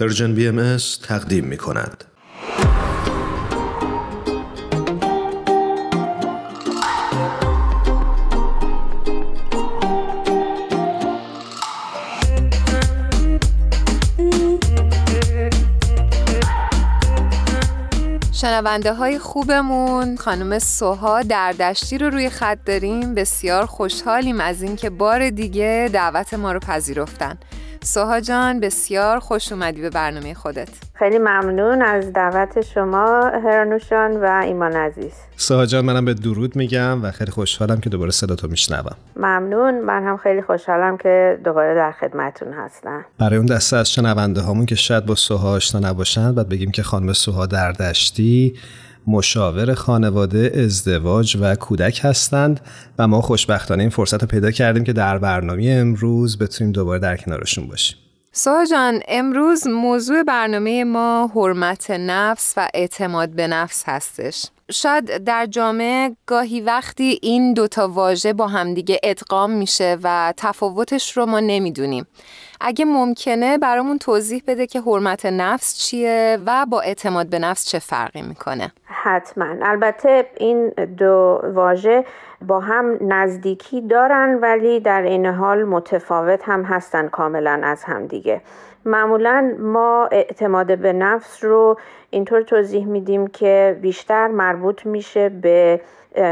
پرژن بی ام تقدیم می کند. شنونده های خوبمون. خانم سوها دشتی رو روی خط داریم. بسیار خوشحالیم از اینکه بار دیگه دعوت ما رو پذیرفتن. سوها جان بسیار خوش اومدی به برنامه خودت. خیلی ممنون از دعوت شما هرانوشان و ایمان عزیز. سوها جان منم به درود میگم و خیلی خوشحالم که دوباره صدا تو میشنوم. ممنون. من هم خیلی خوشحالم که دوباره در خدمتون هستم. برای اون دسته از شنونده هامون که شاید با سوها آشنا نباشند بعد بگیم که خانم سوها دشتی مشاور خانواده ازدواج و کودک هستند و ما خوشبختانه این فرصت رو پیدا کردیم که در برنامه امروز بتونیم دوباره در کنارشون باشیم. سوها جان امروز موضوع برنامه ما حرمت نفس و اعتماد به نفس هستش. شاید در جامعه گاهی وقتی این دوتا واژه با همدیگه ادغام میشه و تفاوتش رو ما نمی‌دونیم. اگه ممکنه برامون توضیح بده که حرمت نفس چیه و با اعتماد به نفس چه فرقی می‌کنه. حتما. البته این دو واژه با هم نزدیکی دارن ولی در این حال متفاوت هم هستن کاملا از هم دیگه. معمولا ما اعتماد به نفس رو اینطور توضیح میدیم که بیشتر مربوط میشه به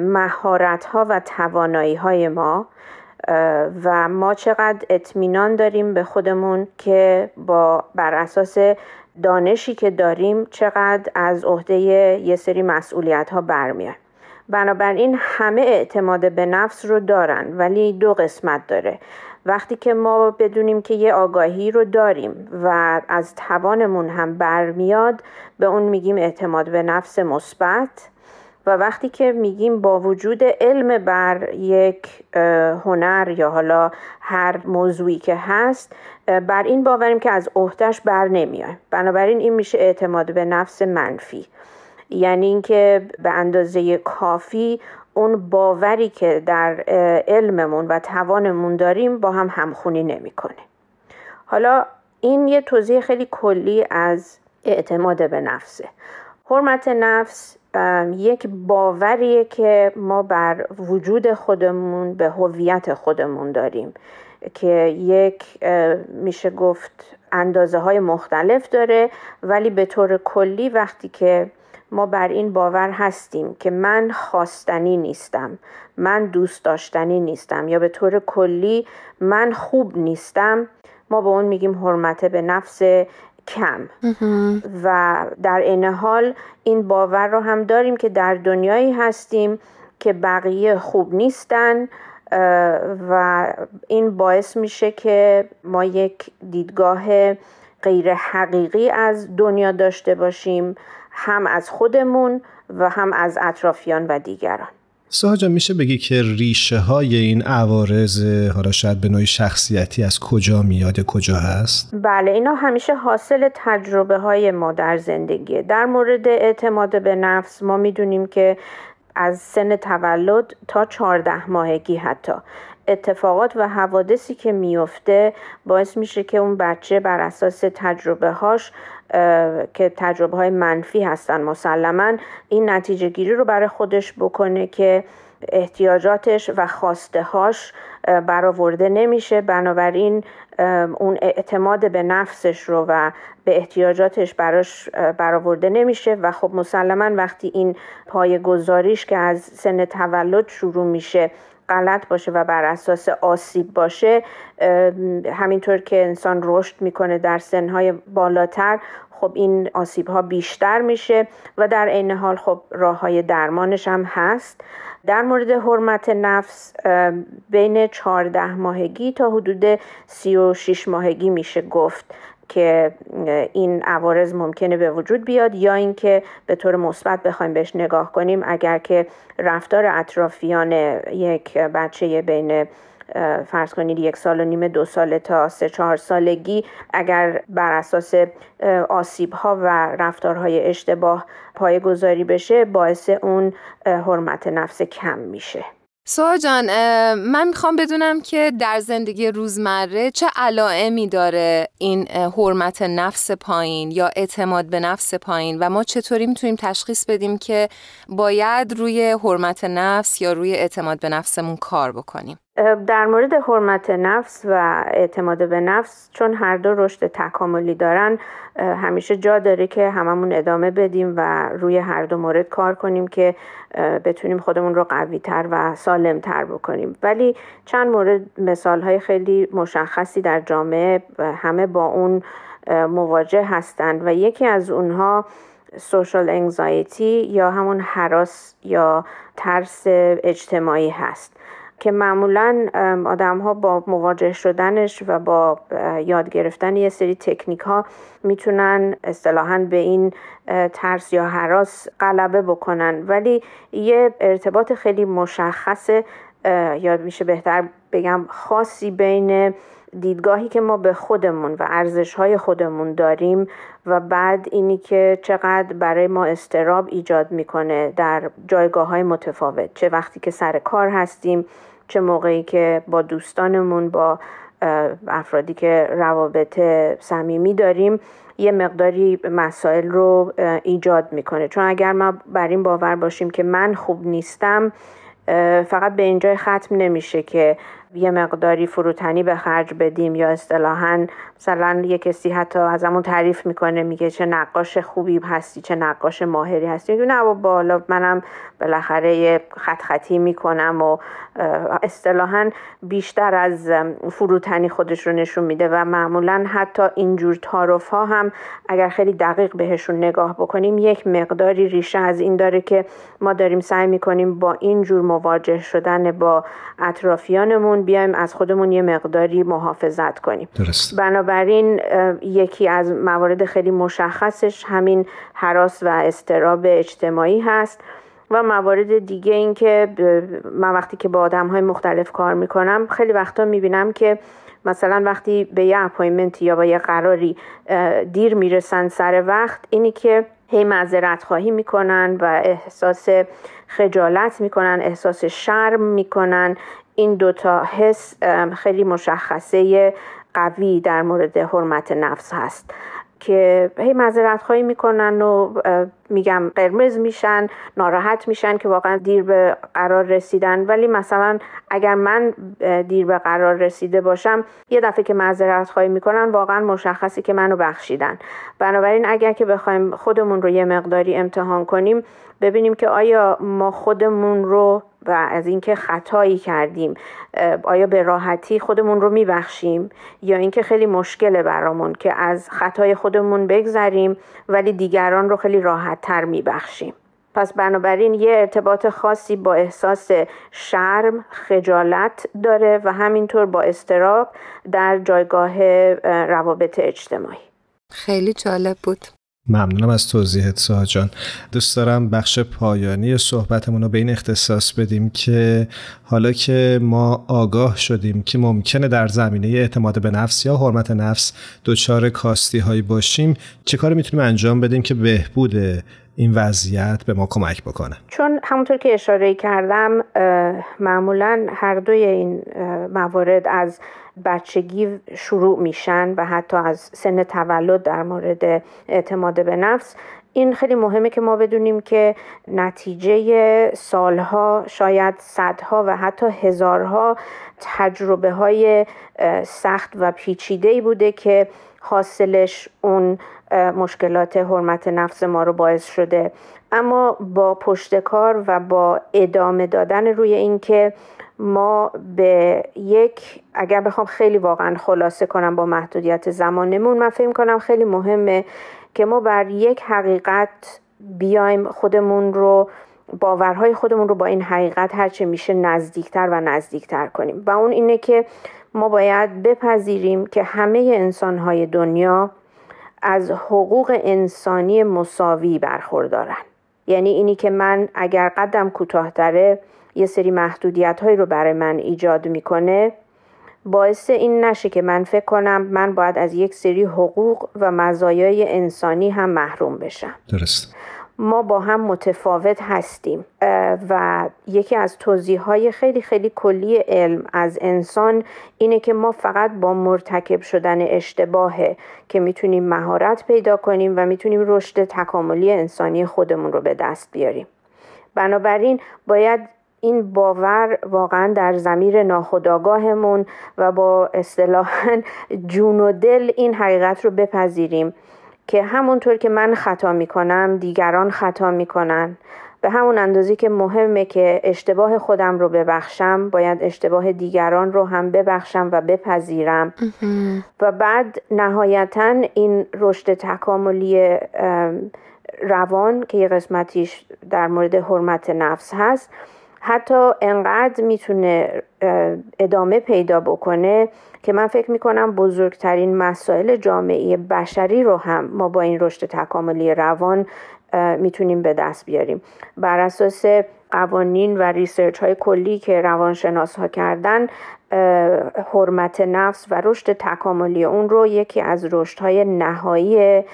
مهارت ها و توانایی های ما. و ما چقدر اطمینان داریم به خودمون که با بر اساس دانشی که داریم چقدر از عهده یه سری مسئولیت ها برمیاد. بنابراین همه اعتماد به نفس رو دارن ولی دو قسمت داره. وقتی که ما بدونیم که یه آگاهی رو داریم و از توانمون هم برمیاد به اون میگیم اعتماد به نفس مثبت. و وقتی که میگیم با وجود علم بر یک هنر یا حالا هر موضوعی که هست بر این باوریم که از عهدهش بر نمیایم. بنابراین این میشه اعتماد به نفس منفی. یعنی اینکه به اندازه کافی اون باوری که در علممون و توانمون داریم با هم همخونی نمی‌کنه. حالا این یه توضیح خیلی کلی از اعتماد به نفسه. حرمت نفس یک باوریه که ما بر وجود خودمون به هویت خودمون داریم که یک میشه گفت اندازه های مختلف داره ولی به طور کلی وقتی که ما بر این باور هستیم که من خواستنی نیستم من دوست داشتنی نیستم یا به طور کلی من خوب نیستم ما به اون میگیم حرمت به نفس کم. و در این حال این باور رو هم داریم که در دنیایی هستیم که بقیه خوب نیستن و این باعث میشه که ما یک دیدگاه غیر حقیقی از دنیا داشته باشیم هم از خودمون و هم از اطرافیان و دیگران. ساجا میشه بگی که ریشه های این عوارض حالا شاید به نوعی شخصیتی از کجا میاد کجا هست؟ بله اینا همیشه حاصل تجربه های ما در زندگیه در مورد اعتماد به نفس ما می‌دونیم که از سن تولد تا چهارده ماهگی حتی اتفاقات و حوادثی که میفته باعث میشه که اون بچه بر اساس تجربه هاش که تجربه های منفی هستن مسلما این نتیجه گیری رو برای خودش بکنه که احتیاجاتش و خواسته هاش برآورده نمیشه. بنابراین اون اعتماد به نفسش رو و به احتیاجاتش براش برآورده نمیشه. و خب مسلما وقتی این پای گذاریش که از سن تولد شروع میشه غلط باشه و بر اساس آسیب باشه همینطور که انسان رشد می‌کنه در سنهای بالاتر خب این آسیب ها بیشتر میشه و در عین حال خب راه های درمانش هم هست. در مورد حرمت نفس بین 14 ماهگی تا حدود 36 ماهگی میشه گفت. که این عوارض ممکنه به وجود بیاد یا اینکه به طور مثبت بخوایم بهش نگاه کنیم. اگر که رفتار اطرافیان یک بچه بین فرض کنید یک سال و نیم دو سال تا سه چهار سالگی اگر بر اساس آسیب ها و رفتارهای اشتباه پایگذاری بشه باعث اون حرمت نفس کم میشه. سوها جان من می‌خوام بدونم که در زندگی روزمره چه علائمی داره این حرمت نفس پایین یا اعتماد به نفس پایین و ما چطوری می‌تونیم تشخیص بدیم که باید روی حرمت نفس یا روی اعتماد به نفسمون کار بکنیم؟ در مورد حرمت نفس و اعتماد به نفس چون هر دو رشد تکاملی دارن همیشه جا داره که هممون ادامه بدیم و روی هر دو مورد کار کنیم که بتونیم خودمون رو قوی تر و سالم تر بکنیم. ولی چند مورد مثال های خیلی مشخصی در جامعه همه با اون مواجه هستند و یکی از اونها سوشال انگزایتی یا همون حراس یا ترس اجتماعی هست. که معمولا آدم ها با مواجه شدنش و با یاد گرفتن یه سری تکنیک ها می‌تونن اصطلاحا به این ترس یا حراس غلبه بکنن. ولی یه ارتباط خیلی مشخص یا میشه بهتر بگم خاصی بین دیدگاهی که ما به خودمون و ارزش های خودمون داریم و بعد اینی که چقدر برای ما استراب ایجاد می‌کنه در جایگاه های متفاوت. چه وقتی که سر کار هستیم چه موقعی که با دوستانمون با افرادی که روابط صمیمی داریم یه مقداری مسائل رو ایجاد می‌کنه. چون اگر ما بر این باور باشیم که من خوب نیستم فقط به اینجای ختم نمیشه که یه مقداری فروتنی به خرج بدیم یا اصطلاحا مثلا یه کسی حتی از همون تعریف می‌کنه میگه چه نقاش خوبی هستی چه نقاش ماهری هستی. میگه نه بالا منم بالاخره یه خط خطی می‌کنم و اصطلاحا بیشتر از فروتنی خودش رو نشون میده و معمولا حتی اینجور تعارف ها هم اگر خیلی دقیق بهشون نگاه بکنیم یک مقداری ریشه از این داره که ما داریم سعی می‌کنیم با اینجور مواجه شدن با اطرافیانمون بیایم از خودمون یه مقداری محافظت کنیم درست. بنابراین یکی از موارد خیلی مشخصش همین حراس و استراب اجتماعی هست و موارد دیگه این که من وقتی که با آدم های مختلف کار می‌کنم خیلی وقتا می‌بینم که مثلا وقتی به یه اپایمنت یا با یه قراری دیر می‌رسن سر وقت اینی که هی معذرت خواهی می‌کنن و احساس خجالت می‌کنن احساس شرم می‌کنن این دوتا حس خیلی مشخصه قوی در مورد حرمت نفس هست که هی معذرت خواهی می‌کنن و میگم قرمز میشن ناراحت میشن که واقعا دیر به قرار رسیدن. ولی مثلا اگر من دیر به قرار رسیده باشم یه دفعه که معذرت خواهی می‌کنن واقعا مشخصی که منو بخشیدن. بنابراین اگر که بخوایم خودمون رو یه مقداری امتحان کنیم ببینیم که آیا ما خودمون رو و از اینکه خطایی کردیم آیا به راحتی خودمون رو میبخشیم؟ یا اینکه خیلی مشکله برامون که از خطای خودمون بگذریم ولی دیگران رو خیلی راحت تر میبخشیم. پس بنابراین یه ارتباط خاصی با احساس شرم، خجالت داره و همینطور با استراب در جایگاه روابط اجتماعی. خیلی جالب بود. ممنونم از توضیحت ساها جان. دوست دارم بخش پایانی صحبتمون رو به این اختصاص بدیم که حالا که ما آگاه شدیم که ممکنه در زمینه اعتماد به نفس یا حرمت نفس دچار کاستی هایی باشیم چه کاری می‌تونیم انجام بدیم که بهبود این وضعیت به ما کمک بکنه. چون همونطور که اشاره کردم معمولا هر دوی این موارد از بچگی شروع میشن و حتی از سن تولد در مورد اعتماد به نفس این خیلی مهمه که ما بدونیم که نتیجه سالها شاید صدها و حتی هزارها تجربه های سخت و پیچیده بوده که حاصلش اون مشکلات حرمت نفس ما رو باعث شده. اما با پشتکار و با ادامه دادن روی اینکه ما به یک اگر بخوام خیلی واقعا خلاصه کنم با محدودیت زمانمون من فکر کنم خیلی مهمه که ما بر یک حقیقت بیایم خودمون رو باورهای خودمون رو با این حقیقت هرچه میشه نزدیکتر و نزدیکتر کنیم. و اون اینه که ما باید بپذیریم که همه انسانهای دنیا از حقوق انسانی مساوی برخوردارن. یعنی اینی که من اگر قدم کوتاهتره یه سری محدودیت هایی رو برای من ایجاد می‌کنه باعث این نشه که من فکر کنم من باید از یک سری حقوق و مزایای انسانی هم محروم بشم. درست. ما با هم متفاوت هستیم و یکی از توضیح های خیلی خیلی کلی علم از انسان اینه که ما فقط با مرتکب شدن اشتباهه که می‌تونیم مهارت پیدا کنیم و می‌تونیم رشد تکاملی انسانی خودمون رو به دست بیاریم. بنابراین باید این باور واقعا در زمیر ناخودآگاهمون و با اصطلاحا جون و دل این حقیقت رو بپذیریم که همونطور که من خطا می‌کنم دیگران خطا می‌کنن. به همون اندازه که مهمه که اشتباه خودم رو ببخشم باید اشتباه دیگران رو هم ببخشم و بپذیرم. و بعد نهایتا این رشد تکاملی روان که یه قسمتیش در مورد حرمت نفس هست حتی انقدر می‌تونه ادامه پیدا بکنه که من فکر می‌کنم بزرگترین مسائل جامعه بشری رو هم ما با این رشد تکاملی روان می‌تونیم به دست بیاریم. بر اساس قوانین و ریسرچ های کلی که روانشناس ها کردن حرمت نفس و رشد تکاملی اون رو یکی از رشد های نهایی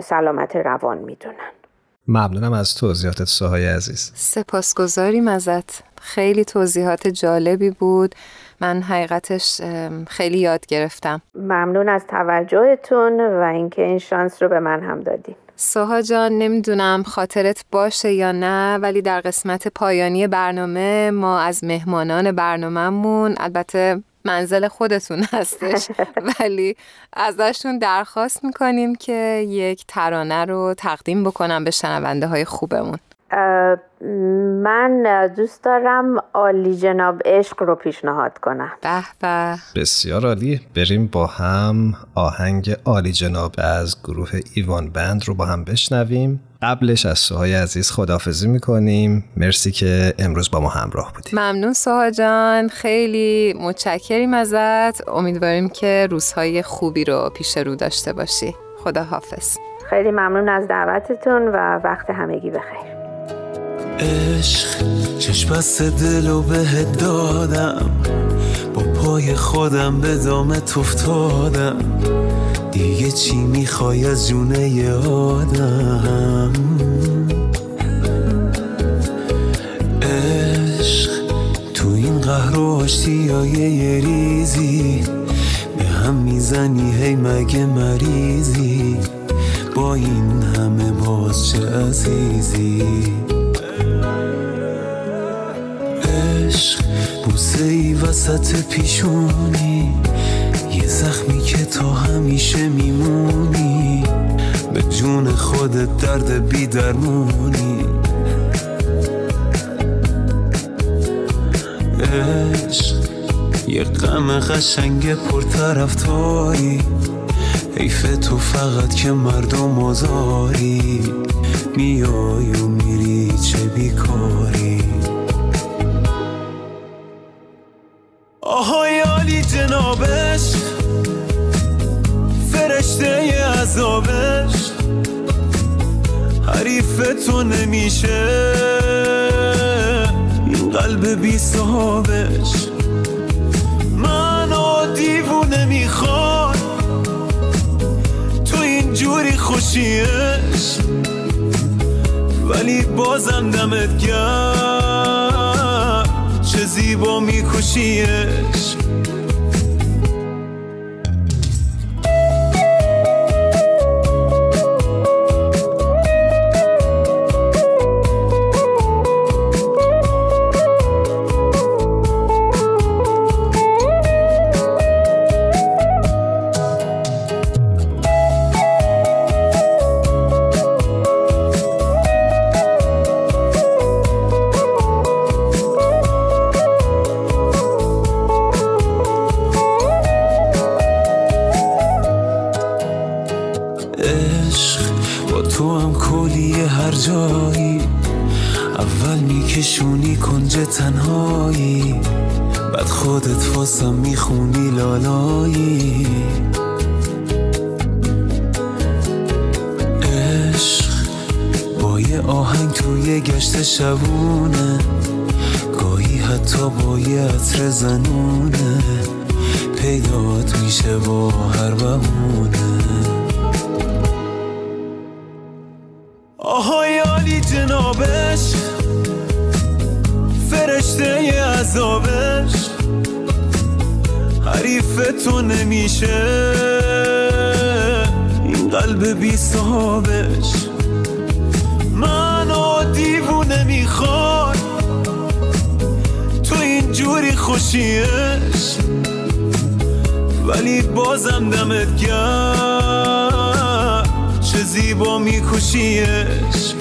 سلامت روان می‌دونن. ممنونم از توضیحاتت ساهای عزیز. سپاسگزاریم ازت. خیلی توضیحات جالبی بود. من حقیقتش خیلی یاد گرفتم. ممنون از توجهتون و اینکه این شانس رو به من هم دادین. سوها جان نمی‌دونم خاطرت باشه یا نه ولی در قسمت پایانی برنامه ما از مهمانان برنامهمون البته منزل خودتون هستش. ولی ازشون درخواست می‌کنیم که یک ترانه رو تقدیم بکنم به شنونده های خوبمون من دوست دارم عالی جناب عشق رو پیشنهاد کنم. به به. بسیار عالی. بریم با هم آهنگ عالی جناب از گروه ایوان بند رو با هم بشنویم. قبلش از سوهای عزیز خدافزی می‌کنیم. مرسی که امروز با ما همراه بودیم ممنون سوها جان. خیلی متشکریم ازت. امیدواریم که روزهای خوبی رو پیش رو داشته باشی. خدا حافظ خیلی ممنون از دعوتتون و وقت همگی بخیر. عشق چشم بست دل و به دادم. با پای خودم به دامت افتادم. دیگه چی می‌خوای از جونه آدم؟ عشق تو این قهر و های یه ریزی. به هم می‌زنی هی مگه مریضی؟ با این همه باز چه عزیزی؟ عشق بوسه ای وسط پیشونی. یه زخمی که تا همیشه میمونی به جون خودت درد بی درمونی عشق یه غم قشنگ پرطرفداری. حیف تو فقط که مردم آزاری. میای و میری چه بیکاری. تو نمیشه. این قلب بی صحابش منو دیوونه می‌خواد. تو اینجوری خوشیش. ولی بازم دمت گرد چه زیبا میکشیش. واسم می‌خونی لالایی. عشق با یه آهنگ توی گشت شبونه. گاهی حتی با یه عطر زنونه. پیدات میشه با هر بهونه. آهای عالی جنابش فرشته عذابه حریف تو نمیشه. این قلب بی صاحبش منو دیوونه می‌خواد. تو این جوری خوشیش. ولی بازم دمت گرد چه زیبا میکشیش